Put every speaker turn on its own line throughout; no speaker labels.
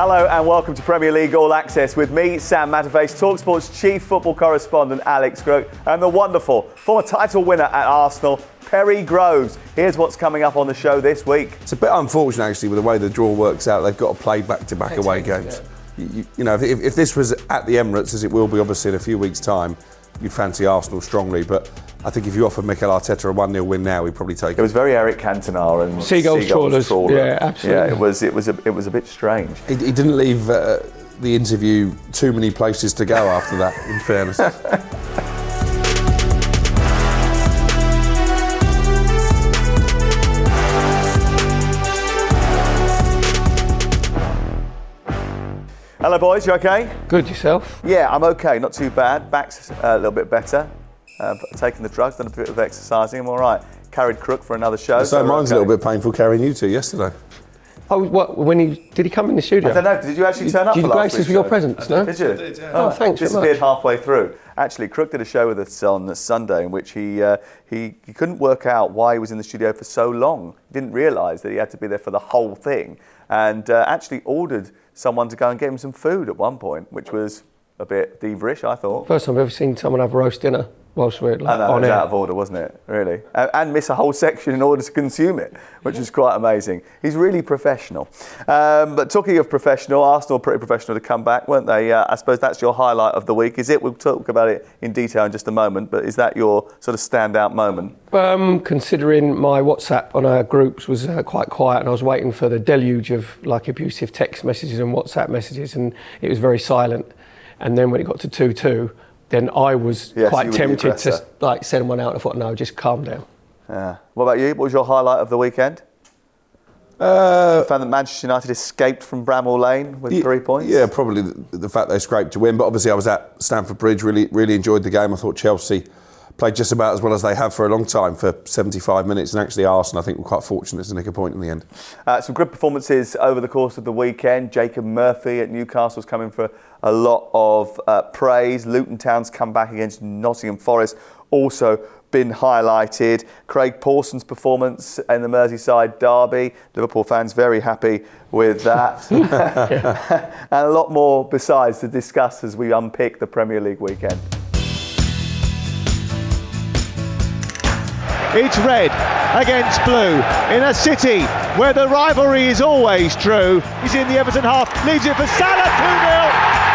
Hello and welcome to Premier League All Access with me, Sam Matterface, Talksport's chief football correspondent Alex Crook, and the wonderful former title winner at Arsenal, Perry Groves. Here's what's coming up on the show this week.
It's a bit unfortunate actually with the way the draw works out. They've got to play back-to-back away games. You, you- you know, if, if this was at the Emirates, as it will be obviously in a few weeks' time, you'd fancy Arsenal strongly. But I think if you offered Mikel Arteta a 1 0 win now, he'd probably take
It It was very Eric Cantona and
Seagulls trawlers.
trawler.
Yeah, absolutely.
Yeah, it was. It was. A, it was a bit strange.
He, he didn't leave uh, the interview too many places to go after that, in fairness.
Hello, boys. You okay?
Good yourself.
Yeah, I'm okay. Not too bad. Back's uh, a little bit better. Uh, taking the drugs, done a bit of exercising. I'm all right. Carried Crook for another show.
so
we're
mine's
okay.
a little bit painful carrying you two yesterday.
Oh, what? When he did he come in the studio?
I don't know. Did you actually turn up?
Did you
last
grace us with your presence? No.
Did you?
Oh, thanks very
Disappeared
much.
halfway through. Actually, Crook did a show with us on Sunday in which he, uh, he he couldn't work out why he was in the studio for so long. He didn't realise that he had to be there for the whole thing, and uh, actually ordered someone to go and get him some food at one point, which was a bit diva-ish, I thought.
First time I've ever seen someone have roast dinner whilst we're like,
I know, it was
air.
out of order, wasn't it? Really. And, and miss a whole section in order to consume it, which is quite amazing. He's really professional. Um, but talking of professional, Arsenal pretty professional to come back, weren't they? Uh, I suppose that's your highlight of the week, is it? We'll talk about it in detail in just a moment, but is that your sort of standout moment?
Um, considering my WhatsApp on our groups was uh, quite quiet, and I was waiting for the deluge of like abusive text messages and WhatsApp messages, and it was very silent. And then when it got to two-two, then I was
Yes,
quite tempted to like send one out. I thought, no, just calm down.
Yeah. What about you? What was your highlight of the weekend?
Uh,
I found that Manchester United escaped from Bramall Lane with
Ye-
three points.
Yeah, probably the, the fact they scraped to win. But obviously, I was at Stamford Bridge. Really, really enjoyed the game. I thought Chelsea played just about as well as they have for a long time for 75 minutes. And actually, Arsenal, I think, were quite fortunate to nick a point in the end.
Uh, some good performances over the course of the weekend. Jacob Murphy at Newcastle's coming for a lot of uh, praise. Luton Town's come back against Nottingham Forest, also been highlighted. Craig Pawson's performance in the Merseyside derby. Liverpool fans very happy with that. and a lot more besides to discuss as we unpick the Premier League weekend.
It's red against blue in a city where the rivalry is always true. He's in the Everton half, leaves it for Salah 2 0.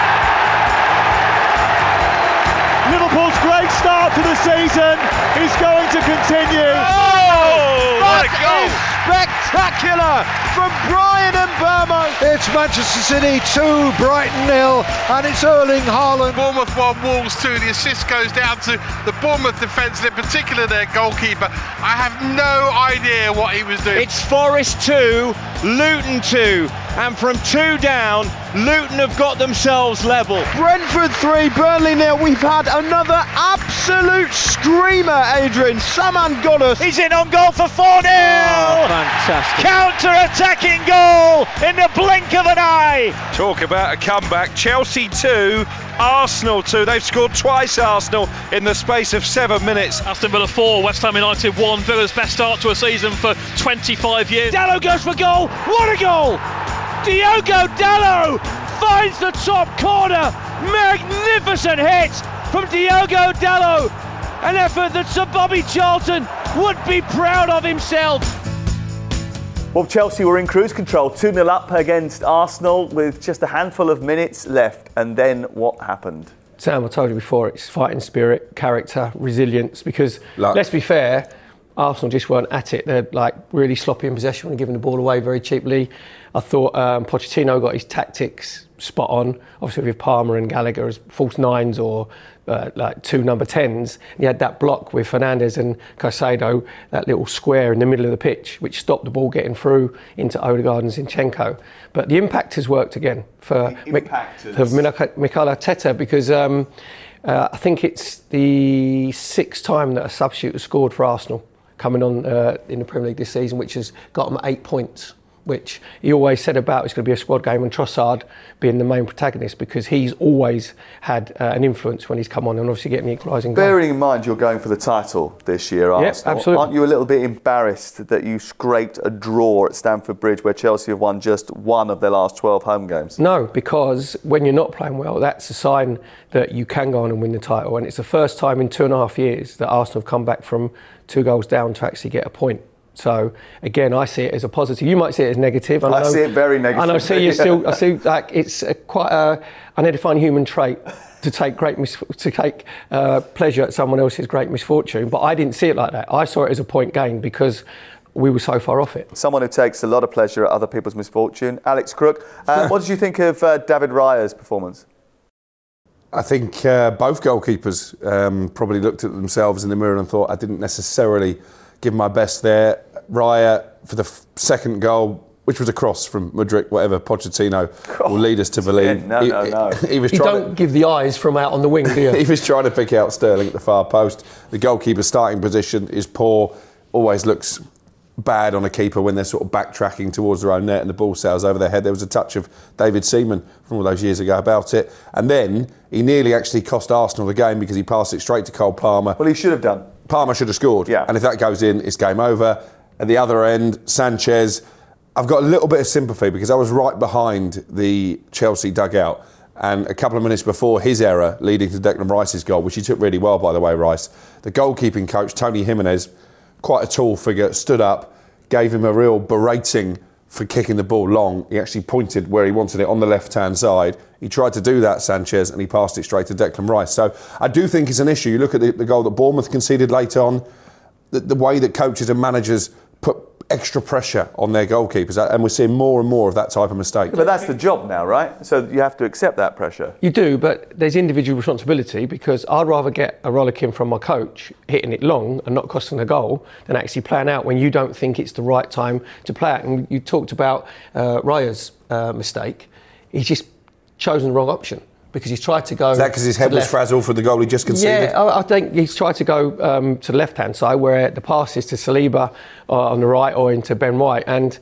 Liverpool's great start to the season is going to continue. Oh, what a goal! Spectacular from Bryan Mbeumo.
It's Manchester City 2, Brighton nil, and it's Erling Haaland.
Bournemouth 1, Wolves 2. The assist goes down to the Bournemouth defence, and in particular their goalkeeper. I have no idea what he was doing.
It's Forest 2, Luton 2, and from two down, Luton have got themselves level. Brentford 3, Burnley nil. We've had another absolute screamer, Adrian. Saman Ghoddos. He's in on goal for 4 0. fantastic. Counter attacking goal in the blink of an eye.
Talk about a comeback. Chelsea 2, Arsenal 2. They've scored twice, Arsenal, in the space of seven minutes.
Aston Villa 4, West Ham United 1. Villa's best start to a season for 25 years.
Dalot goes for goal. What a goal! Diogo Dalot finds the top corner. Magnificent hit from Diogo Dalot. An effort that Sir Bobby Charlton would be proud of himself.
Well, Chelsea were in cruise control, 2 0 up against Arsenal with just a handful of minutes left. And then what happened?
Sam, I told you before, it's fighting spirit, character, resilience. Because
Luck.
let's be fair, Arsenal just weren't at it. They're like really sloppy in possession and giving the ball away very cheaply. I thought um, Pochettino got his tactics spot on. Obviously, with Palmer and Gallagher as false nines or uh, like two number tens. He had that block with Fernandez and Caicedo, that little square in the middle of the pitch, which stopped the ball getting through into Odegaard and Zinchenko. But the impact has worked again for, Mik- for Mikel Arteta because. Um, uh, I think it's the sixth time that a substitute has scored for Arsenal coming on uh, in the Premier League this season, which has got them eight points. Which he always said about it's going to be a squad game, and Trossard being the main protagonist because he's always had uh, an influence when he's come on and obviously getting the equalising goal.
Bearing in mind you're going for the title this year, Arsenal,
absolutely.
aren't you a little bit embarrassed that you scraped a draw at Stamford Bridge where Chelsea have won just one of their last 12 home games?
No, because when you're not playing well, that's a sign that you can go on and win the title. And it's the first time in two and a half years that Arsenal have come back from two goals down to actually get a point. So again, I see it as a positive. You might see it as negative.
I see it very negative.
And I see you still. I see like it's a, quite a unedifying human trait to take great mis- to take uh, pleasure at someone else's great misfortune. But I didn't see it like that. I saw it as a point gain because we were so far off it.
Someone who takes a lot of pleasure at other people's misfortune, Alex Crook. Uh, what did you think of uh, David Raya's performance?
I think uh, both goalkeepers um, probably looked at themselves in the mirror and thought, I didn't necessarily give my best there. Raya, for the f- second goal, which was a cross from Mudryk, whatever Pochettino will lead us to believe.
no,
he,
no, no.
he was
You don't
to,
give the eyes from out on the wing, do you?
he was trying to pick out Sterling at the far post. The goalkeeper's starting position is poor, always looks bad on a keeper when they're sort of backtracking towards their own net and the ball sails over their head. There was a touch of David Seaman from all those years ago about it. And then he nearly actually cost Arsenal the game because he passed it straight to Cole Palmer.
Well, he should have done.
Palmer should have scored.
Yeah.
And if that goes in, it's game over. At the other end, Sanchez. I've got a little bit of sympathy because I was right behind the Chelsea dugout. And a couple of minutes before his error leading to Declan Rice's goal, which he took really well, by the way, Rice, the goalkeeping coach, Toni Jimenez, quite a tall figure, stood up, gave him a real berating for kicking the ball long. He actually pointed where he wanted it on the left hand side. He tried to do that, Sanchez, and he passed it straight to Declan Rice. So I do think it's an issue. You look at the, the goal that Bournemouth conceded late on, the, the way that coaches and managers extra pressure on their goalkeepers, and we're seeing more and more of that type of mistake.
But that's the job now, right? So you have to accept that pressure.
You do, but there's individual responsibility because I'd rather get a rollicking from my coach hitting it long and not costing a goal than actually playing out when you don't think it's the right time to play out. And you talked about uh, Raya's uh, mistake. He's just chosen the wrong option because he's tried to go.
Is that because his head was
left.
frazzled for the goal he just conceded?
Yeah, I I think he's tried to go um, to the left hand side where the pass is to Saliba uh, on the right or into Ben White. And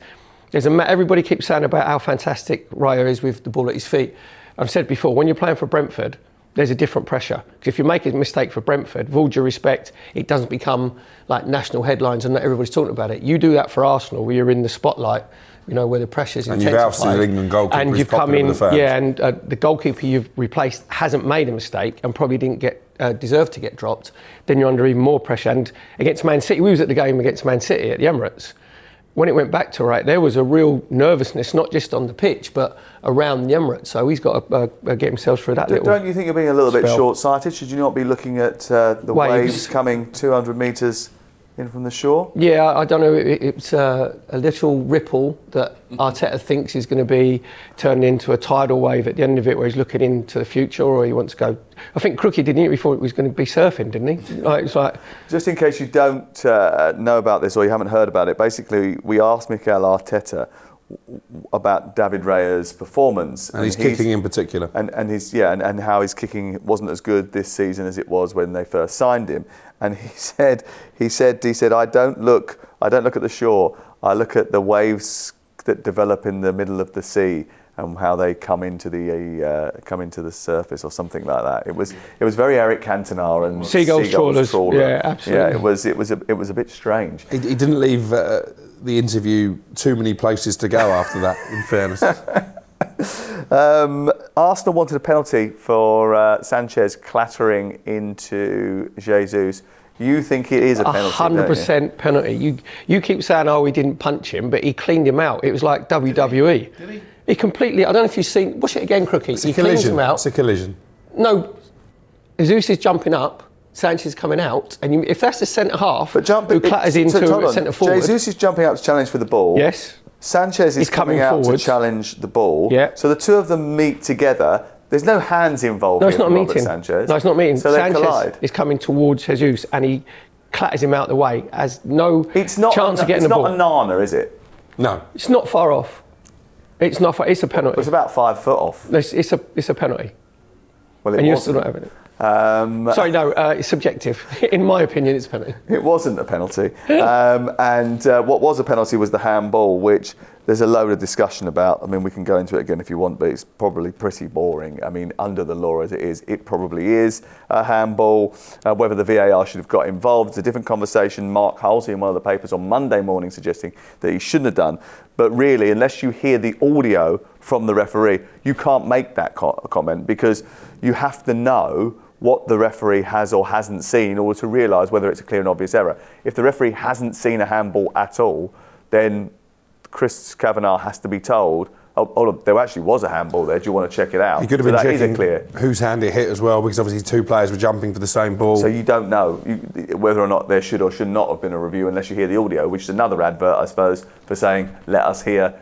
there's a everybody keeps saying about how fantastic Raya is with the ball at his feet. I've said before, when you're playing for Brentford, there's a different pressure. if you make a mistake for Brentford, with all due respect, it doesn't become like national headlines and not everybody's talking about it. You do that for Arsenal, where you're in the spotlight, you know, where the pressure's
And you've ousted an England goalkeeper
And you've come in,
the
yeah, and uh, the goalkeeper you've replaced hasn't made a mistake and probably didn't get uh, deserve to get dropped, then you're under even more pressure. And against Man City, we was at the game against Man City at the Emirates. When it went back to right, there was a real nervousness, not just on the pitch, but around the Emirates. So he's got to uh, uh, get himself through that
D-
little.
Don't you think you're being a little bit short-sighted? Should you not be looking at uh, the
Waves.
waves. coming 200 metres in from the shore?
Yeah, I don't know. It, it's uh, a little ripple that Arteta thinks is going to be turned into a tidal wave at the end of it, where he's looking into the future, or he wants to go. I think Crookie didn't he? Before it was going to be surfing, didn't he? Like, it's like
Just in case you don't uh, know about this or you haven't heard about it, basically we asked Mikel Arteta w- w- about David Raya's performance
And he's kicking in particular.
and, and his yeah, and, and how his kicking wasn't as good this season as it was when they first signed him. And he said, he said, he said, I don't look, I don't look at the shore. I look at the waves that develop in the middle of the sea and how they come into the uh, come into the surface or something like that. It was it was very Eric Cantona and
Seagulls trawlers.
trawler.
Yeah, absolutely.
Yeah, it was it was a, it was a bit strange.
He, he didn't leave uh, the interview too many places to go after that, in fairness.
Um, Arsenal wanted a penalty for uh, Sanchez clattering into Jesus You think it is a penalty?
hundred
don't you?
percent penalty. You you keep saying, oh, he didn't punch him, but he cleaned him out. It was like WWE. Did he? He completely. I don't know if you've seen. Watch it again, Crookie.
It's a
he cleans
collision.
him out.
It's a collision.
No, Jesus is jumping up. Sanchez is coming out, and you, if that's the centre half
But jump
who clatters into
so,
a centre forward,
Jesus is jumping up to challenge for the ball.
yes,
Sanchez is
He's coming
coming, out
forward.
to challenge the ball.
Yeah.
So the two of them meet together. There's no hands involved.
no, it's not a
Robert
meeting.
Sanchez.
No, it's not a meeting.
So they
Sanchez
collide.
is coming towards Jesus, and he clatters him out the way. Has no
It's not.
chance
a,
of getting the ball.
it's not
ball.
a nana, is it?
No.
It's not far off. It's not far. It's a penalty.
It's about five foot off.
It's, it's a it's a penalty,
Well, it
and you're
wasn't.
still not having it.
Um,
Sorry, no, uh, it's subjective. In my opinion, it's a penalty.
It wasn't a penalty. Um, and uh, what was a penalty was the handball, which there's a load of discussion about. I mean, we can go into it again if you want, but it's probably pretty boring. I mean, under the law as it is, it probably is a handball. Uh, whether the VAR should have got involved is a different conversation. Mark Halsey in one of the papers on Monday morning suggesting that he shouldn't have done. But really, unless you hear the audio from the referee, you can't make that co- comment because you have to know what the referee has or hasn't seen in order to realise whether it's a clear and obvious error. If the referee hasn't seen a handball at all, then Chris Kavanagh has to be told, oh, there actually was a handball there. Do you want to check it out?
He could have
so
been checking
clear.
whose hand it hit as well, because obviously two players were jumping for the same ball.
So you don't know you, whether or not there should or should not have been a review unless you hear the audio, which is another advert, I suppose, for saying, let us hear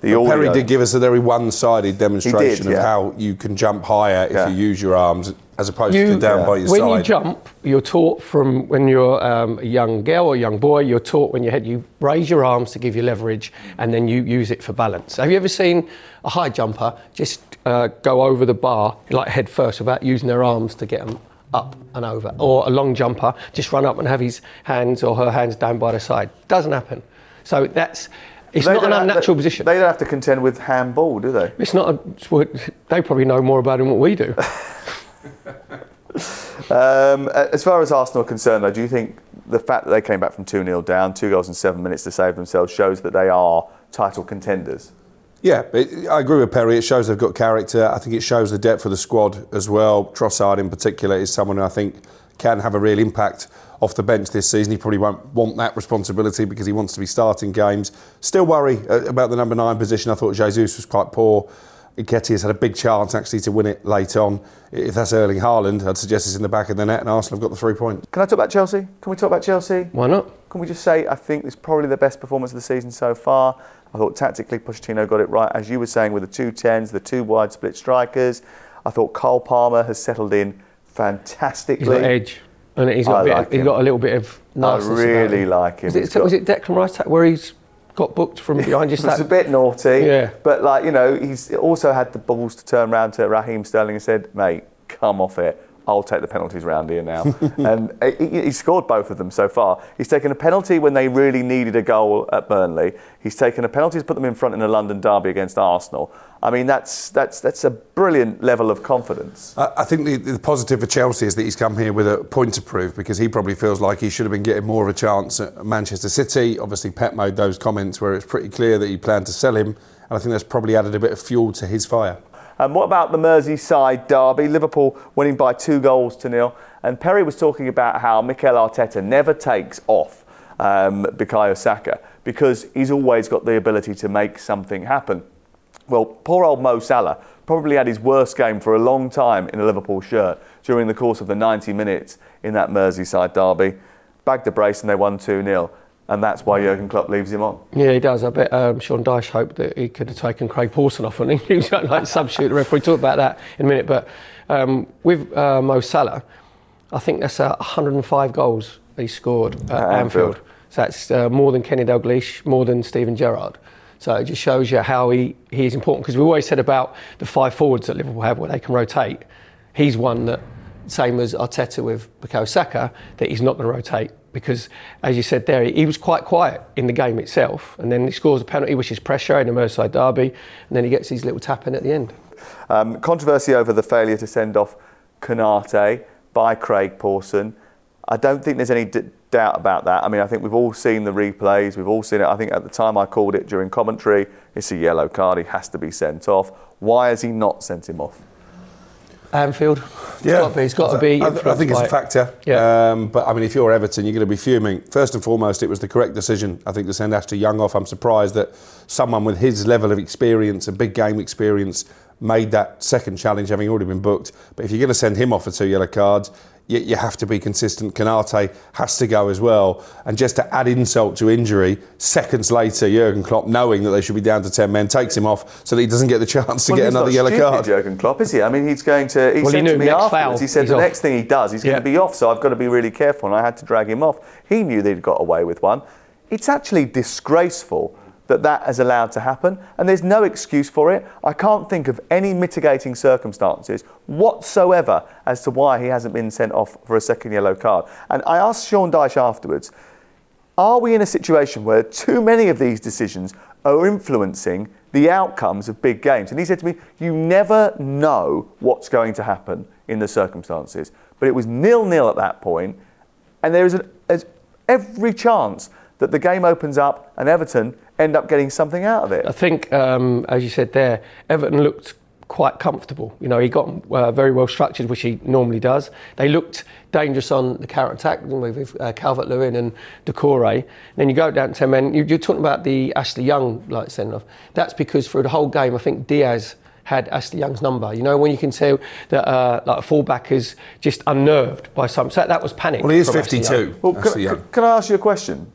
the audio.
Perry did give us a very one-sided demonstration
yeah.
of how you can jump higher if
Yeah.
you use your arms, as opposed to down
Yeah.
by your
when
side.
When you jump, you're taught from when you're um, a young girl or young boy, you're taught when you head, you raise your arms to give you leverage and then you use it for balance. Have you ever seen a high jumper just uh, go over the bar, like head first, without using their arms to get them up and over? Or a long jumper just run up and have his hands or her hands down by the side? Doesn't happen. So that's. It's not an
have-
unnatural
they-
position.
They don't have to contend with handball, do they?
it's not. A, they probably know more about it than what we do.
Um, as far as Arsenal are concerned, though, do you think the fact that they came back from 2 0 down, two goals in seven minutes to save themselves, shows that they are title contenders?
Yeah, it, I agree with Perry. It shows they've got character. I think it shows the depth of the squad as well. Trossard, in particular, is someone who I think can have a real impact off the bench this season. He probably won't want that responsibility because he wants to be starting games. Still worry uh, about the number nine position. I thought Jesus was quite poor. Nketiah has had a big chance actually to win it late on. If that's Erling Haaland, I'd suggest it's in the back of the net, and Arsenal have got the three points.
Can I talk about Chelsea? Can we talk about Chelsea?
Why not?
Can we just say I think it's probably the best performance of the season so far? I thought tactically Pochettino got it right, as you were saying, with the two tens, the two wide split strikers. I thought Cole Palmer has settled in fantastically.
He's got edge, and he's got,
I
a, bit
like
of, he's
him.
got a little bit of.
I
nastiness about
really
him.
like him.
Was it,
got-
was it Declan Rice where he's got booked from behind just
It was a bit naughty.
Yeah.
But like you know, he's also had the balls to turn around to Raheem Sterling and said, "Mate, come off it. I'll take the penalties round here now." and he, he scored both of them so far. He's taken a penalty when they really needed a goal at Burnley. He's taken a penalty to put them in front in a London derby against Arsenal. I mean, that's that's that's a brilliant level of confidence.
I I think the, the positive for Chelsea is that he's come here with a point to prove because he probably feels like he should have been getting more of a chance at Manchester City. Obviously, Pep made those comments where it's pretty clear that he planned to sell him, and I think that's probably added a bit of fuel to his fire.
And what about the Merseyside derby? Liverpool winning by two goals to nil. And Perry was talking about how Mikel Arteta never takes off um, Bukayo Saka because he's always got the ability to make something happen. Well, poor old Mo Salah probably had his worst game for a long time in a Liverpool shirt during the course of the 90 minutes in that Merseyside derby. Bagged a brace and they won 2 0. And that's why Jurgen Klopp leaves him on.
Yeah, he does. I bet um, Sean Dyche hoped that he could have taken Craig Pawson off, and he was like substitute the referee. We'll talk about that in a minute. But um, with uh, Mo Salah, I think that's uh, 105 goals he scored at,
At
Anfield.
Anfield.
So that's uh, more than Kenny Dalglish, more than Steven Gerrard. So it just shows you how he, he is important. Because we always said about the five forwards that Liverpool have, where they can rotate. He's one that, same as Arteta with Bukayo Saka, that he's not going to rotate. Because, as you said there, he was quite quiet in the game itself. And then he scores a penalty, which is pressure in the Merseyside derby. And then he gets his little tap in at the end.
Um, controversy over the failure to send off Konate by Craig Pawson. I don't think there's any d- doubt about that. I mean, I think we've all seen the replays, we've all seen it. I think at the time I called it during commentary, it's a yellow card, he has to be sent off. Why has he not sent him off?
Anfield. It's
Yeah,
got to be. It's got to be.
I, I- I think it's a
influenced by it.
factor.
Yeah.
Um, but I mean, if you're Everton, you're going to be fuming. First and foremost, it was the correct decision. I think to send Ashley Young off. I'm surprised that someone with his level of experience and big game experience made that second challenge, having already been booked. But if you're going to send him off for two yellow cards. You, you have to be consistent. Konate has to go as well. And just to add insult to injury, seconds later, Jurgen Klopp, knowing that they should be down to 10 men, takes him off so that he doesn't get the chance to
Well,
get another yellow
stupid,
card.
Jurgen Klopp, is he? I mean, he's going to. He
Well, he
said
knew
to me
next
afterwards.
foul,
he said the
off.
next thing he does, he's going to be off. So I've got to be really careful, and I had to drag him off. He knew they'd got away with one. It's actually disgraceful that that has allowed to happen, and there's no excuse for it. I can't think of any mitigating circumstances whatsoever as to why he hasn't been sent off for a second yellow card. And I asked Sean Dyche afterwards. Are we in a situation where too many of these decisions are influencing the outcomes of big games? And he said to me, You never know what's going to happen in the circumstances. But it was nil nil at that point, and there is an, every chance that the game opens up and Everton end up getting something out of it.
I think, um, as you said there, Everton looked quite comfortable. You know, he got uh, very well structured, which he normally does. They looked dangerous on the counter attack with uh, Calvert Lewin and Doucoure. Then you go down to 10 men. You, you're talking about the Ashley Young like send off. That's because through the whole game, I think Diaz had Ashley Young's number. You know, when you can tell that uh, like a fullback is just unnerved by something. So that was panic.
Well, he is 52.
Well,
Ashley
can,
Young.
can- can I ask you a question?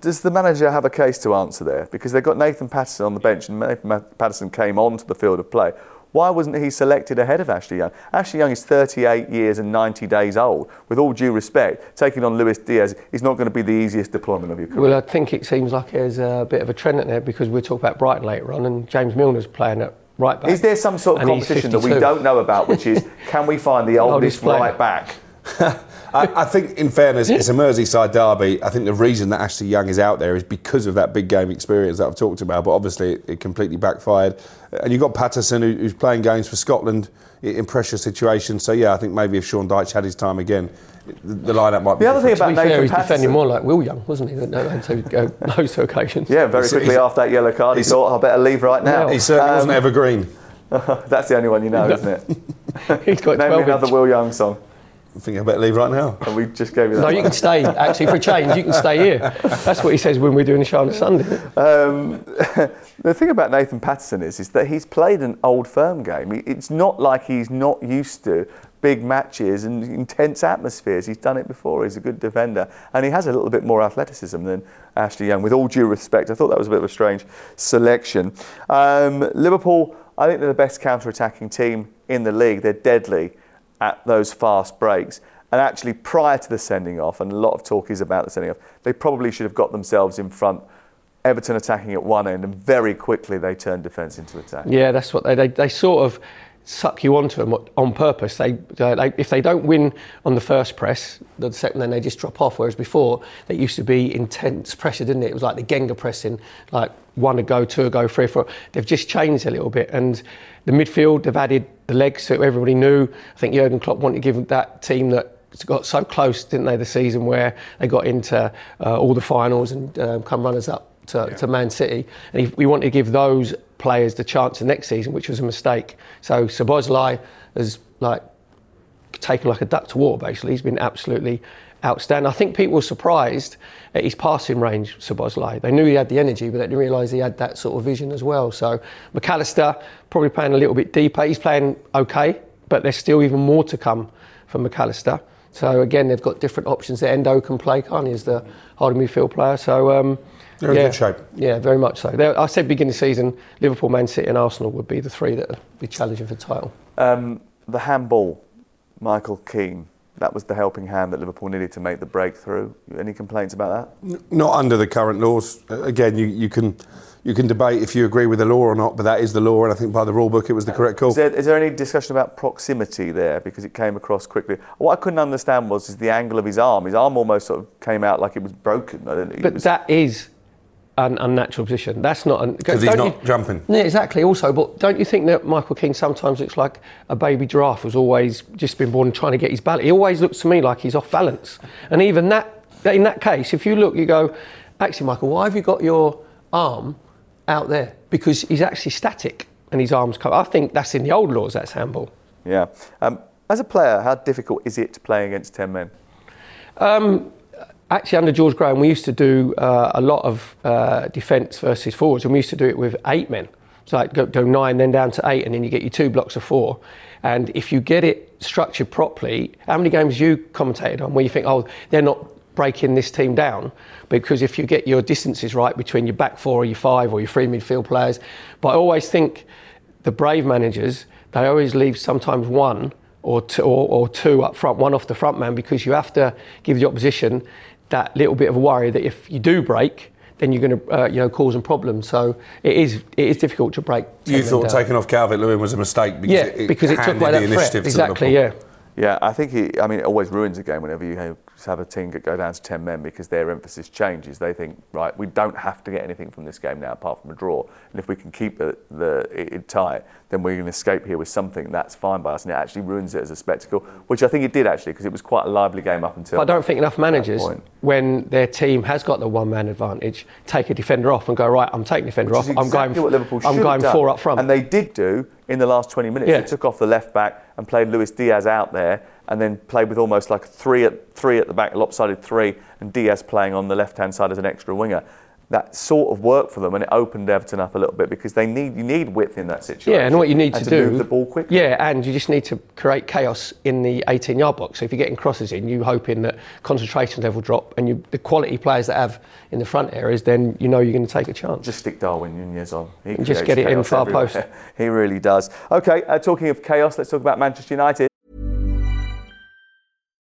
Does the manager have a case to answer there? Because they've got Nathan Patterson on the bench, and Nathan Patterson came onto the field of play. Why wasn't he selected ahead of Ashley Young? Ashley Young is 38 years and 90 days old. With all due respect, taking on Luis Diaz is not going to be the easiest deployment of your career.
Well, I think it seems like there's a bit of a trend in there because we'll talk about Brighton later on, and James Milner's playing at right back.
is there some sort of competition that we don't know about, which is can we find the oldest
Oldest
right back?
I, I think, in fairness, it's a Merseyside derby. I think the reason that Ashley Young is out there is because of that big game experience that I've talked about. But obviously, it, it completely backfired. And you've got Patterson, who, who's playing games for Scotland i- in pressure situations. So yeah, I think maybe if Sean Dyche had his time again, the, the lineup might be.
The other thing
different.
To
about
be fair,
Nathan
he's
Patterson,
defending more like Will Young, wasn't he? than- than to, uh, those occasions.
yeah, very quickly
he's-
after that yellow card, he thought I better leave right now.
He certainly wasn't
Um,
evergreen.
That's the only one you know, isn't it?
he's got
Name me another
inch.
Will Young song,
I think I better leave right now.
and we just gave you that.
No, you can stay. Actually, for a change, you can stay here. That's what he says when we're doing the show on a Sunday.
Um, the thing about Nathan Patterson is, is that he's played an old firm game. It's not like he's not used to big matches and intense atmospheres. He's done it before. He's a good defender, and he has a little bit more athleticism than Ashley Young. With all due respect, I thought that was a bit of a strange selection. Um, Liverpool, I think they're the best counter-attacking team in the league. They're deadly at those fast breaks. And actually, prior to the sending off, and a lot of talk is about the sending off, they probably should have got themselves in front. Everton attacking at one end, and very quickly they turned defence into attack.
Yeah, that's what they, they, they sort of suck you onto them on purpose. They, they, if they don't win on the first press, the second then they just drop off. Whereas before, they used to be intense pressure, didn't it? It was like the gegenpressing, like one to go, two to go, three, four. They've just changed a little bit. And the midfield, they've added the legs so everybody knew. I think Jurgen Klopp wanted to give that team that got so close, didn't they, the season where they got into uh, all the finals and um, come runners up to, to Man City. And he, we wanted to give those players the chance the next season, which was a mistake. So Szoboszlai has like taken like a duck to water. Basically, he's been absolutely outstanding. I think people were surprised at his passing range. Szoboszlai. They knew he had the energy, but they didn't realise he had that sort of vision as well. So Mac Allister probably playing a little bit deeper. He's playing okay, but there's still even more to come from Mac Allister. So again, they've got different options. there. Endo can play, can't he, as the holding midfield player? So um,
They're in
yeah,
good shape.
Yeah, very much so. They're- I said beginning of the season, Liverpool, Man City, and Arsenal would be the three that would be challenging for the title.
Um, the handball, Michael Keane. That was the helping hand that Liverpool needed to make the breakthrough. Any complaints about that?
Not under the current laws. Uh, Again, you, you can you can debate if you agree with the law or not, but that is the law, and I think by the rule book it was the correct call.
Is there, is there any discussion about proximity there? Because it came across quickly. What I couldn't understand was is the angle of his arm. His arm almost sort of came out like it was broken. I don't, it
But
was,
that is an unnatural position. That's not an,
Because he's
don't
not jumping.
Yeah, exactly. Also, but don't you think that Michael Keane sometimes looks like a baby giraffe who's always just been born and trying to get his balance? He always looks to me like he's off balance. And even that, in that case, if you look, you go, actually, Michael, why have you got your arm out there? Because he's actually static and his arms come. I think that's in the old laws. That's handball.
Yeah. Um, as a player, how difficult is it to play against 10 men?
Um, actually, under George Graham, we used to do uh, a lot of uh, defence versus forwards, and we used to do it with eight men. So like go, go nine, then down to eight, and then you get your two blocks of four. And if you get it structured properly, how many games you commentated on where you think, oh, they're not breaking this team down? Because if you get your distances right between your back four or your five or your three midfield players, but I always think the brave managers, they always leave sometimes one or two, or, or two up front, one off the front man, because you have to give the opposition that little bit of a worry that if you do break, then you're going to uh, you know cause them problems. So it is it is difficult to break.
You thought
down.
taking off Calvert Lewin was a mistake because
yeah,
it,
because it took away
the
that
initiative
threat.
to
Exactly.
Liverpool.
Yeah.
Yeah, I think he, I mean, it always ruins a game whenever you have have a team go down to 10 men because their emphasis changes. They think, right, we don't have to get anything from this game now apart from a draw. And if we can keep the, the, it tight, then we can escape here with something that's fine by us. And it actually ruins it as a spectacle, which I think it did actually because it was quite a lively game up until.
But I don't think enough managers, when their team has got the one man advantage, take a defender off and go, right, I'm taking defender
Which
off.
is
I'm going,
exactly what Liverpool
I'm going four up front.
And they did do in the last 20 minutes.
Yeah.
They took off the left back and played Luis Diaz out there and then played with almost like a three at, three at the back, a lopsided three, and Diaz playing on the left-hand side as an extra winger. That sort of worked for them and it opened Everton up a little bit because they need you need width in that situation.
yeah, and what you need to,
to
do,
move the ball quickly.
Yeah, and you just need to create chaos in the 18-yard box. So if you're getting crosses in, you're hoping that concentration level drop, and you, the quality players that have in the front areas, then you know you're going to take a chance.
Just stick Darwin Nunez on. He
just get it in far
everywhere.
post.
he really does. Okay, uh, talking of chaos, let's talk about Manchester United.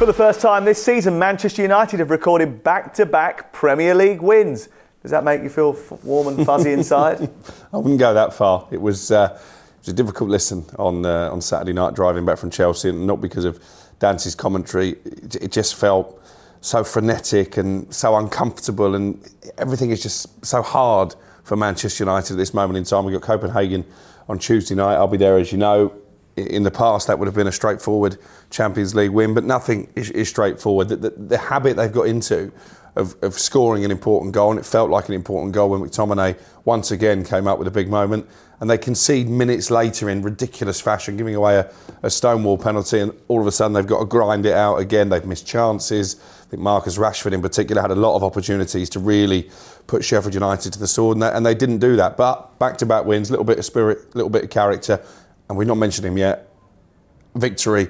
For the first time this season, Manchester United have recorded back-to-back Premier League wins. Does that make you feel f- warm and fuzzy inside?
I wouldn't go that far. It was uh, it was a difficult listen on uh, on Saturday night driving back from Chelsea, and not because of Dance's commentary. It, it just felt so frenetic and so uncomfortable, and everything is just so hard for Manchester United at this moment in time. We've got Copenhagen on Tuesday night. I'll be there, as you know. In the past, that would have been a straightforward Champions League win, but nothing is, is straightforward. The, the, the habit they've got into of, of scoring an important goal, and it felt like an important goal when McTominay once again came up with a big moment, and they concede minutes later in ridiculous fashion, giving away a, a stonewall penalty, and all of a sudden they've got to grind it out again. They've missed chances. I think Marcus Rashford in particular had a lot of opportunities to really put Sheffield United to the sword, and they, and they didn't do that. But back-to-back wins, a little bit of spirit, a little bit of character, and we've not mentioned him yet. Victory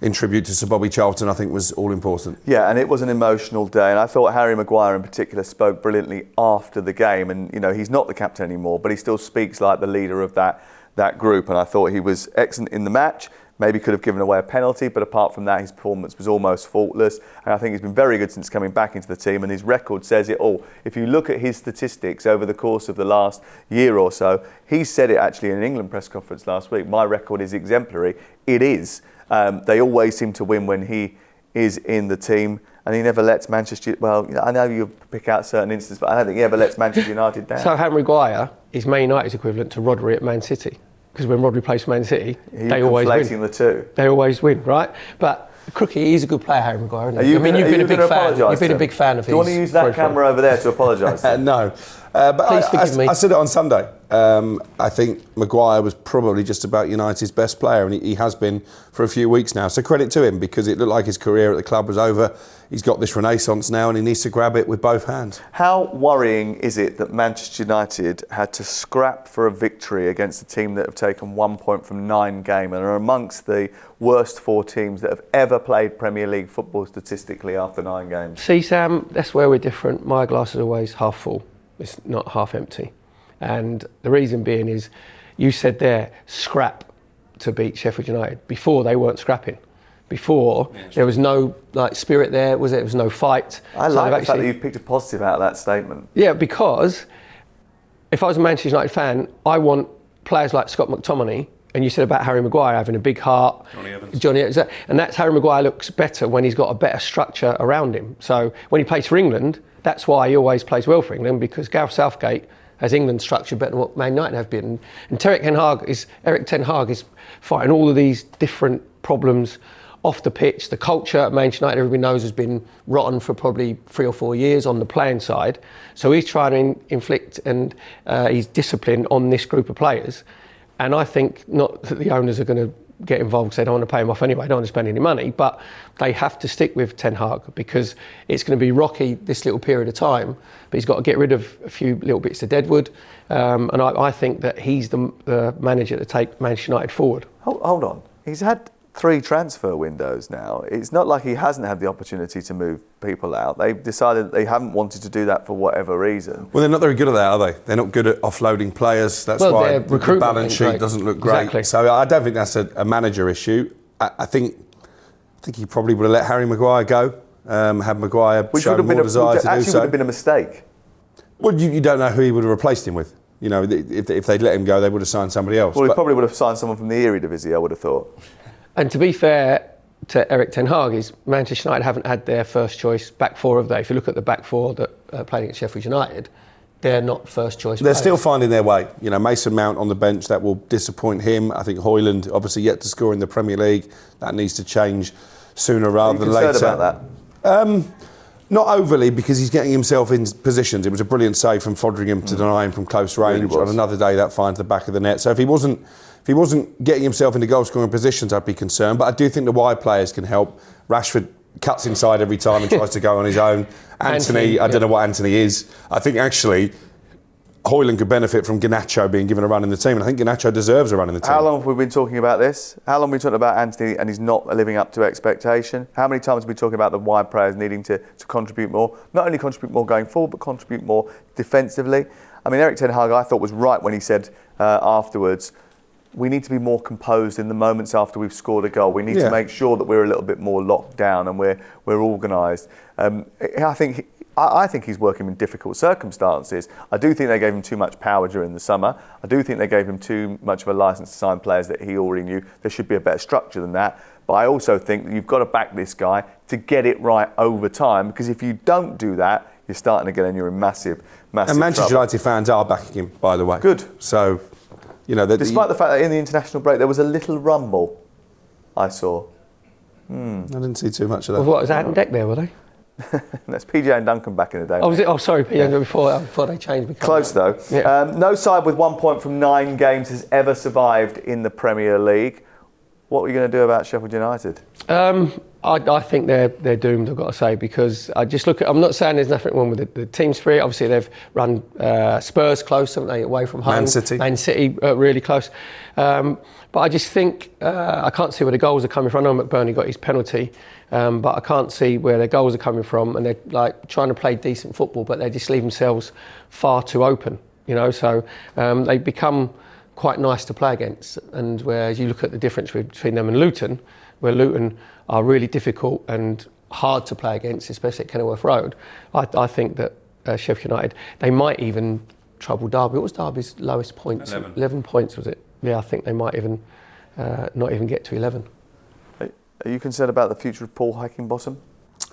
in tribute to Sir Bobby Charlton, I think, was all important.
Yeah, and it was an emotional day, and I thought Harry Maguire in particular spoke brilliantly after the game. And you know, he's not the captain anymore, but he still speaks like the leader of that that group. And I thought he was excellent in the match. Maybe could have given away a penalty, but apart from that, his performance was almost faultless. And I think he's been very good since coming back into the team, and his record says it all. If you look at his statistics over the course of the last year or so, he said it actually in an England press conference last week. My record is exemplary. It is. Um, they always seem to win when he is in the team, and he never lets Manchester. Well, I know you pick out certain instances, but I don't think he ever lets Manchester United down.
So Harry Maguire is Man United's equivalent to Rodri at Man City. Because when Rodri plays for Man City, they always win.
the two?
They always win, right? But Crookie, he's a good player, Harry Maguire. Isn't
Are
he?
you
I mean,
gonna-
you've
are
been
you
a big
gonna
fan.
apologise
You've been
to
a
him?
big fan of
Do you want to use that camera over there to apologise? to him?
no. Uh, but
Please
I,
forgive
I,
me.
I said it on Sunday. Um, I think Maguire was probably just about United's best player, and he, he has been for a few weeks now. So credit to him because it looked like his career at the club was over. He's got this renaissance now, and he needs to grab it with both hands.
How worrying is it that Manchester United had to scrap for a victory against a team that have taken one point from nine games and are amongst the worst four teams that have ever played Premier League football statistically after nine games?
See, Sam, that's where we're different. My glass is always half full, it's not half empty. And the reason being is you said there, scrap to beat Sheffield United. Before, they weren't scrapping. Before, there was no like spirit there, was it? There was no fight.
I
So
like
they've
the fact that you've picked a positive out of that statement.
Yeah, because if I was a Manchester United fan, I want players like Scott McTominay. And you said about Harry Maguire having a big heart. Jonny Evans. Jonny Evans. And that's Harry Maguire looks better when he's got a better structure around him. So when he plays for England, that's why he always plays well for England because Gareth Southgate has England structure better than what Man United have been. And Erik Ten Hag is Erik Ten Hag is fighting all of these different problems off the pitch. The culture at Manchester United, everybody knows, has been rotten for probably three or four years on the playing side. So he's trying to in- inflict and uh, he's discipline on this group of players. And I think not that the owners are going to get involved because they don't want to pay him off anyway, they don't want to spend any money, but they have to stick with Ten Hag because it's going to be rocky this little period of time. But he's got to get rid of a few little bits of deadwood. Um, and I, I think that he's the, the manager to take Manchester United forward.
Hold, hold on. He's had three transfer windows now. It's not like he hasn't had the opportunity to move people out. They've decided they haven't wanted to do that for whatever reason.
Well, they're not very good at that, are they? They're not good at offloading players. That's
Well,
why the- the balance sheet
great.
doesn't look great.
Exactly.
So I don't think that's a, a manager issue. I, I think I think he probably would have let Harry Maguire go. Um, had Maguire
Which
shown
would have
more
been a,
desire
which
to do
actually
so.
would have been a mistake.
Well, you, you don't know who he would have replaced him with. You know, if, if they'd let him go, they would have signed somebody else.
Well, he
But-
probably would have signed someone from the Eredivisie, I would have thought.
And to be fair to Erik Ten Hag, is Manchester United haven't had their first choice back four of they. If you look at the back four that uh, played against Sheffield United, they're not first choice.
They're
players.
still finding their way. You know, Mason Mount on the bench, that will disappoint him. I think Hojlund, obviously yet to score in the Premier League, that needs to change sooner rather
you
than later.
concerned about
Um, not overly, because he's getting himself in positions. It was a brilliant save from Foderingham to deny him from close range.
Mm. Really.
On another day, that finds the back of the net. So if he wasn't, if he wasn't getting himself into goal scoring positions, I'd be concerned. But I do think the wide players can help. Rashford cuts inside every time and tries to go on his own. Antony,
Antony,
I don't
yeah.
know what Antony is. I think actually. Hojlund could benefit from Garnacho being given a run in the team, and I think Garnacho deserves a run in the team.
How long have we been talking about this? How long have we been talking about Antony and he's not living up to expectation? How many times have we talking about the wide players needing to, to contribute more? Not only contribute more going forward, but contribute more defensively. I mean, Erik Ten Hag, I thought was right when he said uh, afterwards, we need to be more composed in the moments after we've scored a goal. We need
Yeah.
to make sure that we're a little bit more locked down and we're we're organised. Um, I think. I I think he's working in difficult circumstances. I do think they gave him too much power during the summer. I do think they gave him too much of a license to sign players that he already knew. There should be a better structure than that. But I also think that you've got to back this guy to get it right over time because if you don't do that, you're starting to get in you're in massive, massive
and Manchester
trouble.
United fans are backing him, by the way.
Good.
So, you know, that
Despite the fact that in the international break there was a little rumble, I saw.
I didn't see too much of that.
Well, what was Ant and Dec there? Were they?
That's PJ and Duncan back in the day.
Oh, was it? Oh, sorry, Peter, before before they changed. because-
Close though.
Yeah.
Um, no side with one point from nine games has ever survived in the Premier League. What are you going to do about Sheffield United?
Um, I, I think they're they're doomed. I've got to say because I just look at. I'm not saying there's nothing wrong with the, the team spirit. Obviously, they've run uh, Spurs close, haven't they, away from home.
Man City.
Man City, uh, really close. Um, but I just think uh, I can't see where the goals are coming from. I know McBurnie got his penalty, um, but I can't see where their goals are coming from. And they're like trying to play decent football, but they just leave themselves far too open. You know, so um, they become quite nice to play against. And whereas you look at the difference between them and Luton, where Luton are really difficult and hard to play against, especially at Kenilworth Road, I, I think that uh, Sheffield United, they might even trouble Derby. What was Derby's lowest points?
11.
points, was it? Yeah, I think they might even uh, not even get to 11.
Are are you concerned about the future of Paul Heckingbottom?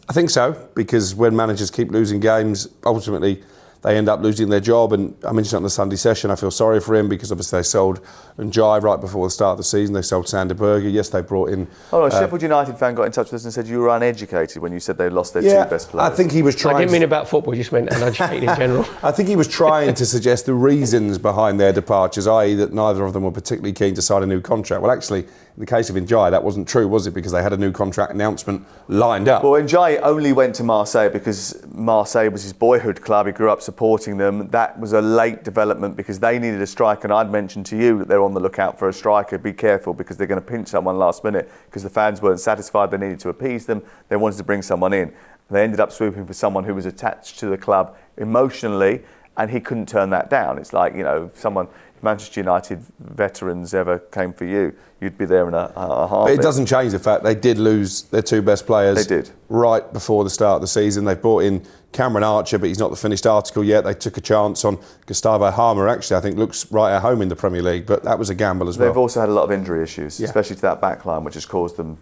I think so because when managers keep losing games, ultimately they end up losing their job. And I mentioned on the Sunday session, I feel sorry for him because obviously they sold Ndiaye right before the start of the season. They sold Sander Berge. Yes, they brought in.
Oh, no,
uh,
Sheffield United fan got in touch with us and said you were uneducated when you said they lost their
Yeah,
two best players.
I think he was trying.
I didn't mean about football, just meant uneducated in general.
I think he was trying to suggest the reasons behind their departures, i.e., that neither of them were particularly keen to sign a new contract. Well, actually, in the case of Ndiaye, that wasn't true, was it? Because they had a new contract announcement lined up.
Well, Ndiaye only went to Marseille because Marseille was his boyhood club. He grew up supporting them. That was a late development because they needed a striker. And I'd mentioned to you that they're on the lookout for a striker. Be careful because they're going to pinch someone last minute because the fans weren't satisfied. They needed to appease them. They wanted to bring someone in. They ended up swooping for someone who was attached to the club emotionally, and he couldn't turn that down. It's like, you know, someone, Manchester United veterans ever came for you, you'd be there in a, a
But it doesn't change the fact they did lose their two best players.
They did.
Right before the start of the season. They brought in Cameron Archer, but he's not the finished article yet. They took a chance on Gustavo Hamer, actually, I think looks right at home in the Premier League, but that was a gamble as well.
They've also had a lot of injury issues,
Yeah.
especially to that back line, which has caused them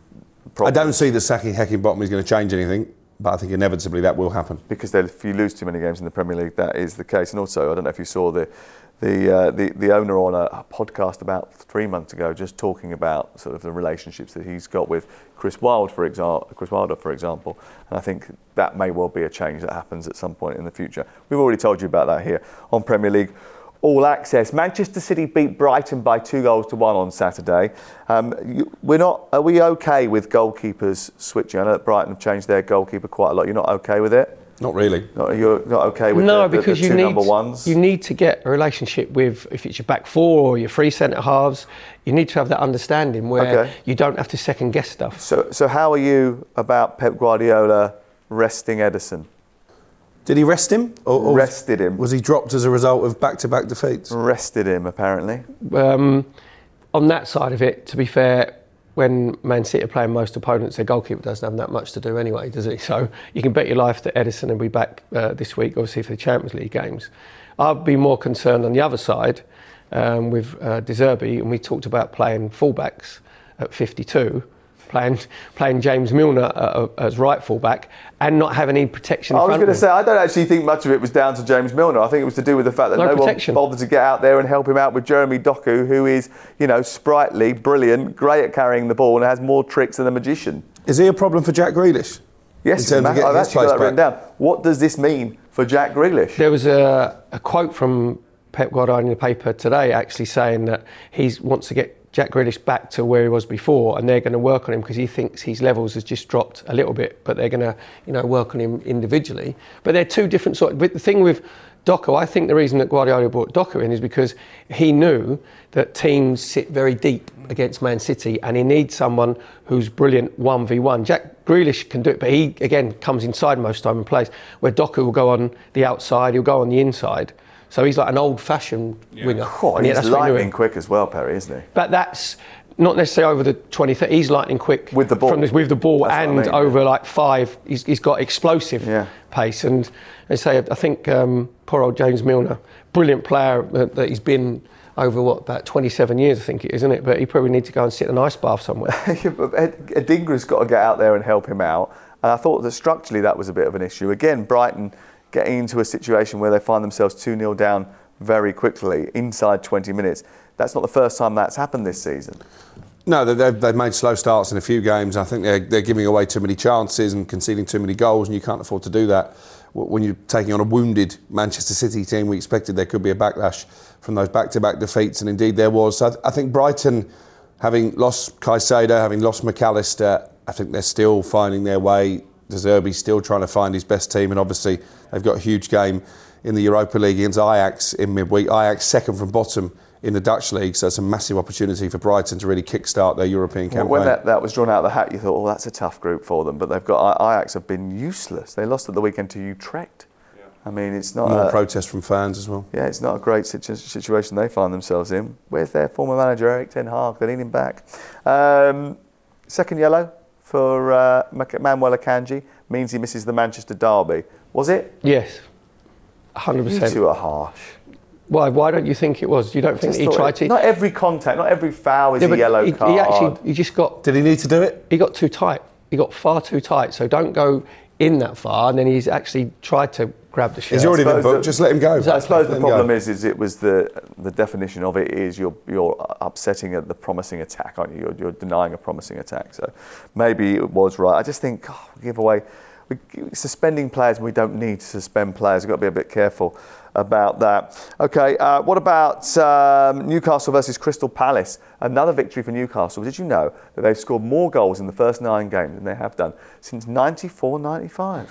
Problems.
I don't see the sacking Heckingbottom is going to change anything, but I think inevitably that will happen.
because if you lose too many games in the Premier League, that is the case. And also, I don't know if you saw the the uh, the, the owner on a, podcast about three months ago, just talking about sort of the relationships that he's got with Chris for example, Chris Wilder, for example. And I think that may well be a change that happens at some point in the future. We've already told you about that here on Premier League. All access. Manchester City beat Brighton by two goals to one on Saturday. Um, you, we're not. Are we okay with goalkeepers switching? I know that Brighton have changed their goalkeeper quite a lot. You're not okay with it?
Not really.
Not, you're not okay with
no,
the, the,
because
the
you
two
need
number ones.
you need to get a relationship with if it's your back four or your three centre halves. You need to have that understanding where
Okay.
you don't have to second guess stuff.
So, so how are you about Pep Guardiola resting Ederson?
Did he rest him? Or, or
Rested him.
Was he dropped as a result of back to back defeats?
Rested him, apparently.
Um, on that side of it, to be fair, when Man City are playing most opponents, their goalkeeper doesn't have that much to do anyway, does he? So you can bet your life that Ederson will be back uh, this week, obviously for the Champions League games. I'd be more concerned on the other side um, with uh, and we talked about playing fullbacks at 52. Playing, playing James Milner uh, as right fullback and not have any protection.
I was going to say, I don't actually think much of it was down to James Milner. I think it was to do with the fact that
No
no, one bothered to get out there and help him out with Jeremy Doku, who is, you know, sprightly, brilliant, great at carrying the ball, and has more tricks than a magician.
Is he a problem for Jack Grealish?
Yes,
In terms of
Matt,
getting
I've actually got
place
that written
back?
down. What does this mean for Jack Grealish?
There was a, a quote from Pep Guardiola in the paper today actually saying that he wants to get Jack Grealish back to where he was before and they're going to work on him because he thinks his levels has just dropped a little bit but they're going to you know work on him individually. But they're two different sort Of, but the thing with Doku I think the reason that Guardiola brought Doku in is because he knew that teams sit very deep against Man City and he needs someone who's brilliant 1v1 Jack Grealish can do it but he again comes inside most time and plays where Doku will go on the outside he'll go on the inside so he's like an old-fashioned winger
Oh,
And yet
he's
that's what he knew
lightning
him.
quick as well, Perry, isn't he?
But that's not necessarily over the 20. th- He's lightning quick
With the ball.
From this, with the ball
That's what I
and
mean,
over like five. He's, he's got explosive
Yeah.
pace. And they say, I think um, poor old James Milner, brilliant player that, that he's been over what about 27 years, I think it is, isn't it? But he probably needs to go and sit in an ice bath somewhere.
Adingra's got to get out there and help him out. And I thought that structurally that was a bit of an issue. Again, Brighton getting into a situation where they find themselves 2 0 down very quickly inside 20 minutes. That's not the first time that's happened this season.
No, they- they've, they've made slow starts in a few games. I think they're, they're giving away too many chances and conceding too many goals, and you can't afford to do that. When you're taking on a wounded Manchester City team, we expected there could be a backlash from those back to back defeats, and indeed there was. I, I think Brighton, having lost Caicedo, having lost Mac Allister, I think they're still finding their way. De Zerbi's still trying to find his best team, and obviously they've got a huge game in the Europa League against Ajax in midweek. Ajax second from bottom in the Dutch league, so it's a massive opportunity for Brighton to really kick-start their European
Well,
campaign.
When that, that was drawn out of the hat, you thought, oh, that's a tough group for them. But they've got Ajax have been useless. They lost at the weekend to Utrecht. I mean, it's not.
More
a-
protest from fans as well.
Yeah, it's not a great situ- situation they find themselves in. Where's their former manager, Erik Ten Hag? They need him back. Um, second yellow for uh, Mak- Manuel Akanji means he misses the Manchester derby. Was it?
yes, 100%.
two are harsh.
Why, why don't you think it was? You don't think he tried
it-
to.
Not every contact, not every foul is
Yeah,
a yellow
he,
card.
he actually he just got
Did he need to do it?
he got too tight. He got far too tight. So don't go in that far, and then he's actually tried to grab the shirt.
He's already been
suppose
booked. Just let him go.
I suppose
Let
the problem
go.
is, is it was the the definition of it is you're you're upsetting the promising attack, aren't you? You're, you're denying a promising attack. So maybe it was right. I just think oh, we give away we, suspending players. We don't need to suspend players. We've got to be a bit careful about that. Okay, uh, what about um, Newcastle versus Crystal Palace? Another victory for Newcastle. Did you know that they've scored more goals in the first nine games than they have done since 94-95?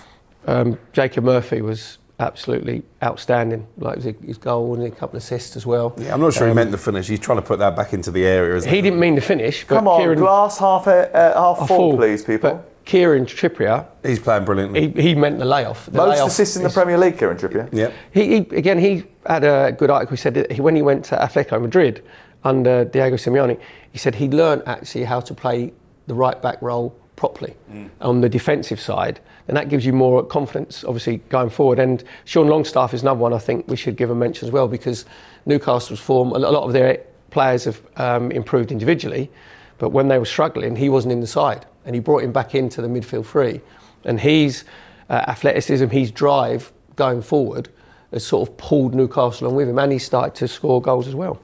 Um, Jacob Murphy was absolutely outstanding. Like his, his goal and a couple of assists as well.
Yeah, I'm not sure he
Um,
meant the finish. He's trying to put that back into the area. Isn't
He didn't mean to finish. But
Come on,
Kieran,
glass half uh, half
a
full,
full,
please, people.
But Kieran Trippier,
He's playing brilliantly.
he, he meant the layoff. The
Most
layoff
assists in the Premier League, Kieran Trippier.
yeah.
He, he again, he had a good article. He said that he, when he went to Atletico Madrid under Diego Simeone, he said he learned actually how to play the right back role properly on the defensive side, and that gives you more confidence, obviously, going forward. And Sean Longstaff is another one I think we should give a mention as well because Newcastle's form, a lot of their players have um, improved individually, but when they were struggling, he wasn't in the side, and he brought him back into the midfield three, and his uh, athleticism, his drive going forward has sort of pulled Newcastle on with him, and he started to score goals as well.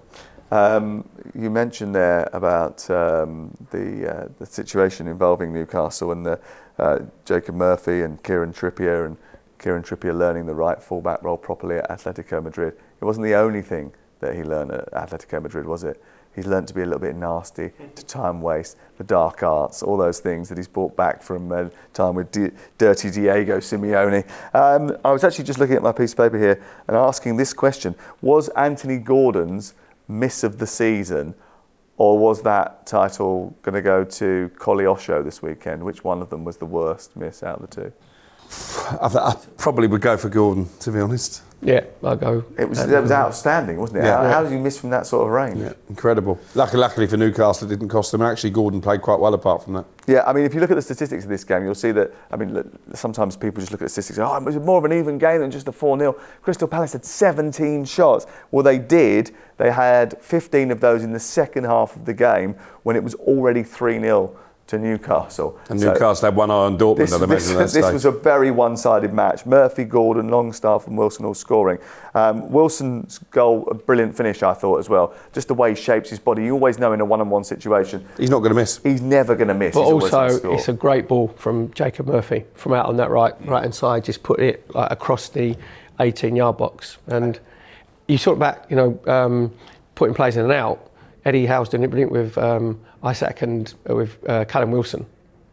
Um, you mentioned there about um, the uh, the situation involving Newcastle and the uh, Jacob Murphy and Kieran Trippier and Kieran Trippier learning the right fullback role properly at Atletico Madrid. It wasn't the only thing that he learned at Atletico Madrid, was it? He's learned to be a little bit nasty, to time waste, the dark arts, all those things that he's brought back from uh, time with D- dirty Diego Simeone. Um, I was actually just looking at my piece of paper here and asking this question: Was Anthony Gordon's miss of the season, or was that title going to go to Collie Osho this weekend? Which one of them was the worst miss out of the two?
I, I probably would go for Gordon, to be honest.
Yeah, I'll go.
It was, it was outstanding, wasn't it?
Yeah.
How, how did you miss from that sort of range?
Yeah, incredible. Luckily, luckily for Newcastle, it didn't cost them. Actually, Gordon played quite well apart from that.
Yeah, I mean, if you look at the statistics of this game, you'll see that. I mean, look, sometimes people just look at the statistics. Oh, it was more of an even game than just a 4 0. Crystal Palace had 17 shots. Well, they did. They had 15 of those in the second half of the game when it was already 3 0 to Newcastle.
And
So-
Newcastle had one eye on Dortmund,
This,
I'd
this,
imagine, at
this was a very one-sided match. Murphy, Gordon, Longstaff, and Wilson all scoring. Um, Wilson's goal, a brilliant finish, I thought as well. Just the way he shapes his body. You always know in a one-on-one situation,
He's not going to miss.
he's never going to miss.
But
He's
also, it's a great ball from Jacob Murphy from out on that right right hand side. Just put it like, across the 18 yard box. And you talk about you know um, putting plays in and out. Eddie Howe's doing it brilliant with um, Isak and uh, with uh, Callum Wilson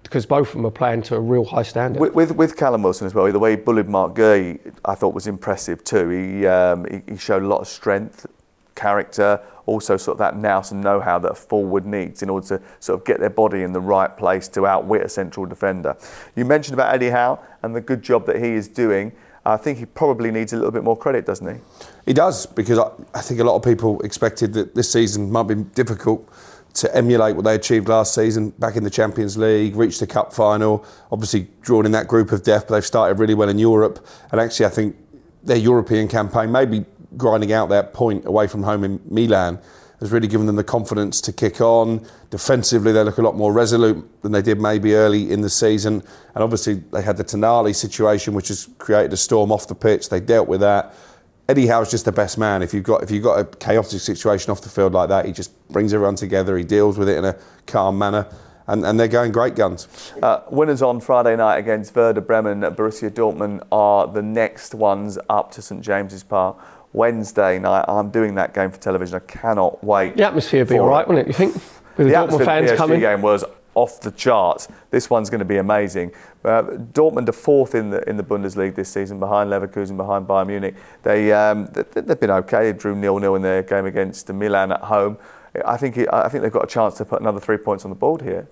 because both of them are playing to a real high standard.
With, with, with Callum Wilson as well, the way he bullied Marc Guehi, I thought was impressive too. He, um, he, he showed a lot of strength, character, also sort of that nous and know-how that a forward needs in order to sort of get their body in the right place to outwit a central defender. You mentioned about Eddie Howe and the good job that he is doing. I think he probably needs a little bit more credit, doesn't he?
He does, because I, I think a lot of people expected that this season might be difficult to emulate what they achieved last season back in the Champions League, reached the cup final, obviously drawn in that group of death, but they've started really well in Europe. And actually, I think their European campaign, maybe grinding out that point away from home in Milan, has really given them the confidence to kick on. Defensively, they look a lot more resolute than they did maybe early in the season. And obviously, they had the Tonali situation, which has created a storm off the pitch. They dealt with that. Eddie Howe's just the best man. If you've got if you've got a chaotic situation off the field like that, he just brings everyone together. He deals with it in a calm manner, and, and they're going great guns.
Uh, winners on Friday night against Werder Bremen and Borussia Dortmund are the next ones up to St James's Park. Wednesday night, I'm doing that game for television. I cannot wait.
the atmosphere would be
all right,
all
it.
right, wouldn't it? You think with the,
the
Dortmund
atmosphere
fans
the PSG
coming?
game was off the charts. This one's going to be amazing. Uh, Dortmund are fourth in the in the Bundesliga this season, behind Leverkusen, behind Bayern Munich. They um, they, they've been okay. They drew nil nil in their game against Milan at home. I think I think they've got a chance to put another three points on the board here.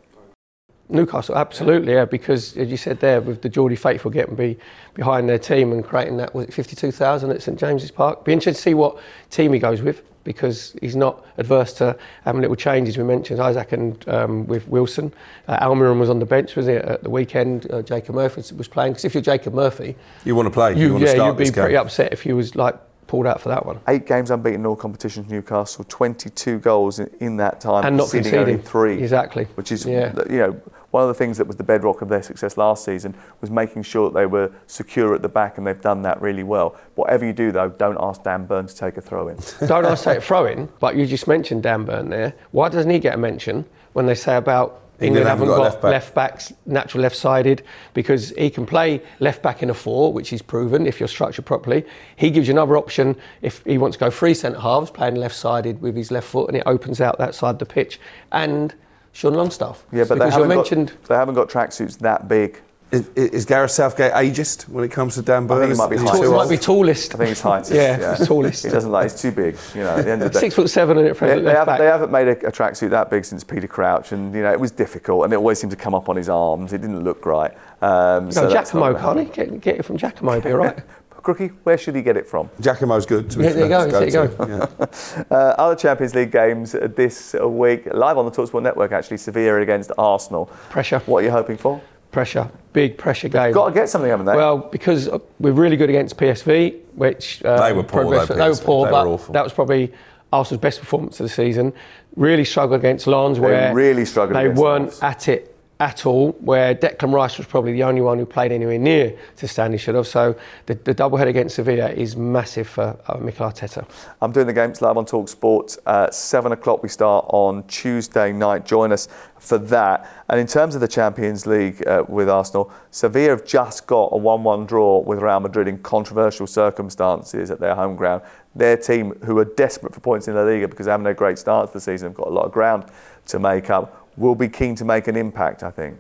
Newcastle, absolutely, yeah, because as you said there, with the Geordie faithful getting be behind their team and creating that was it 52,000 at St James's Park. Be interested to see what team he goes with because he's not adverse to having little changes. We mentioned Isak and um, with Wilson. Uh, Almiron was on the bench, was it at the weekend? Uh, Jacob Murphy was playing. Because if you're Jacob Murphy,
You want to play. You,
you,
want to
yeah,
start
you'd be
this game.
pretty upset if you was like pulled out for that one.
Eight games unbeaten in all competitions. Newcastle, 22 goals in, in that time,
And not
conceding only
conceding.
three.
Exactly.
Which is
Yeah.
you know one of the things that was the bedrock of their success last season was making sure that they were secure at the back, and they've done that really well. Whatever you do, though, don't ask Dan Burn to take a throw in.
don't ask to take a throw in, but you just mentioned Dan Burn there. Why doesn't he get a mention when they say about England, haven't, got, got left, back. left, backs, natural left sided, because he can play left back in a four, which he's proven if you're structured properly. He gives you another option if he wants to go three centre halves, playing left sided with his left foot, and it opens out that side of the pitch. And Sean Longstaff.
Yeah, but they haven't, mentioned... got, they haven't got tracksuits that big.
Is, is, Gareth Southgate ageist when it comes to Dan Burn?
I think he might be
height. He might be tallest.
I think he's height.
yeah, yeah. tallest.
he doesn't like. He's too big. You know, at the end of the
day. six foot seven and it
they, they, have, they, haven't made a, a tracksuit that big since Peter Crouch, and you know it was difficult, and it always seemed to come up on his arms. It didn't look right.
Um, no, so Giacomo, can't he? Get, get, it from Giacomo, be all right.
Crookie, where should he get it from?
Giacomo's good.
To yeah, there you go. There you go.
Yeah. uh, other Champions League games this week, live on the Talksport Network. Actually, Sevilla against Arsenal.
Pressure.
What are you hoping for?
Pressure, big pressure game.
They've got to get something, haven't they?
Well, because we're really good against PSV, which
uh, they were poor. Though,
they were poor,
they
but
were awful.
that was probably Arsenal's best performance of the season. Really struggled against Lens, where
really struggled.
They weren't
Lens.
at it at all, where Declan Rice was probably the only one who played anywhere near to Stanley should have. So the, the doublehead against Sevilla is massive for uh, Mikel Arteta.
I'm doing the games live on Talk Sport. Uh, seven o'clock we start on Tuesday night. Join us for that. And in terms of the Champions League uh, with Arsenal, Sevilla have just got a 1-1 draw with Real Madrid in controversial circumstances at their home ground. Their team, who are desperate for points in La Liga because they haven't had great start to the season, have got a lot of ground to make up will be keen to make an impact, I think.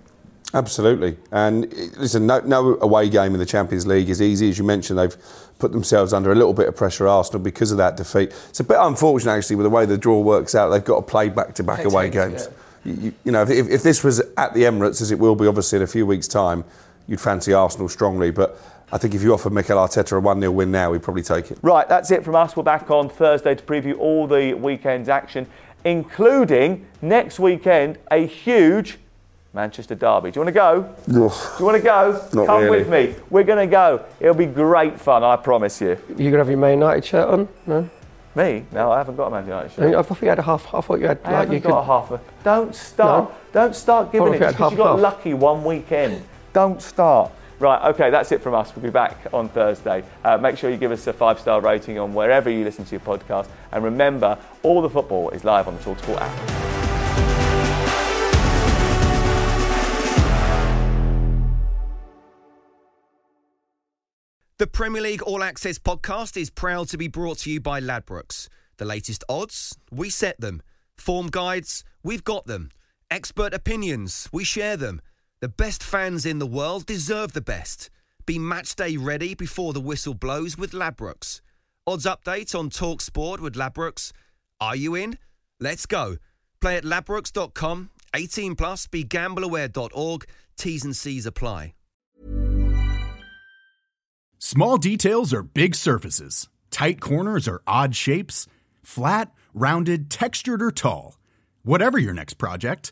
Absolutely. And listen, no, no, away game in the Champions League is easy. As you mentioned, they've put themselves under a little bit of pressure, Arsenal, because of that defeat. It's a bit unfortunate, actually, with the way the draw works out. They've got to play back to back away games. Yeah. You, you, know, if, if this was at the Emirates, as it will be obviously in a few weeks' time, you'd fancy Arsenal strongly. But I think if you offer Mikel Arteta a 1 0 win now, we'd probably take it.
Right, that's it from us. We're back on Thursday to preview all the weekend's action including next weekend a huge Manchester Derby. Do you want to go? Yes. Do you want to go?
Not
Come
really.
with me. We're going to go. It'll be great fun, I promise you.
You're going to have your Man United shirt on? No?
Me? No, I haven't got a Man United shirt.
I thought you had a half. I thought you had.
I
like,
haven't
you
got
could...
a half. A, don't start. No? Don't start giving it because you got half. lucky one weekend. Don't start. Right, okay, that's it from us. We'll be back on Thursday. Uh, make sure you give us a five star rating on wherever you listen to your podcast. And remember, all the football is live on the Talksport app.
The Premier League All Access podcast is proud to be brought to you by Ladbrokes. The latest odds, we set them. Form guides, we've got them. Expert opinions, we share them. The best fans in the world deserve the best. Be matchday ready before the whistle blows with Ladbrokes. Odds update on Talk Sport with Ladbrokes. Are you in? Let's go. Play at ladbrokes.com. 18 plus. be BeGambleAware.org. T's and C's apply.
Small details are big surfaces. Tight corners are odd shapes. Flat, rounded, textured, or tall. Whatever your next project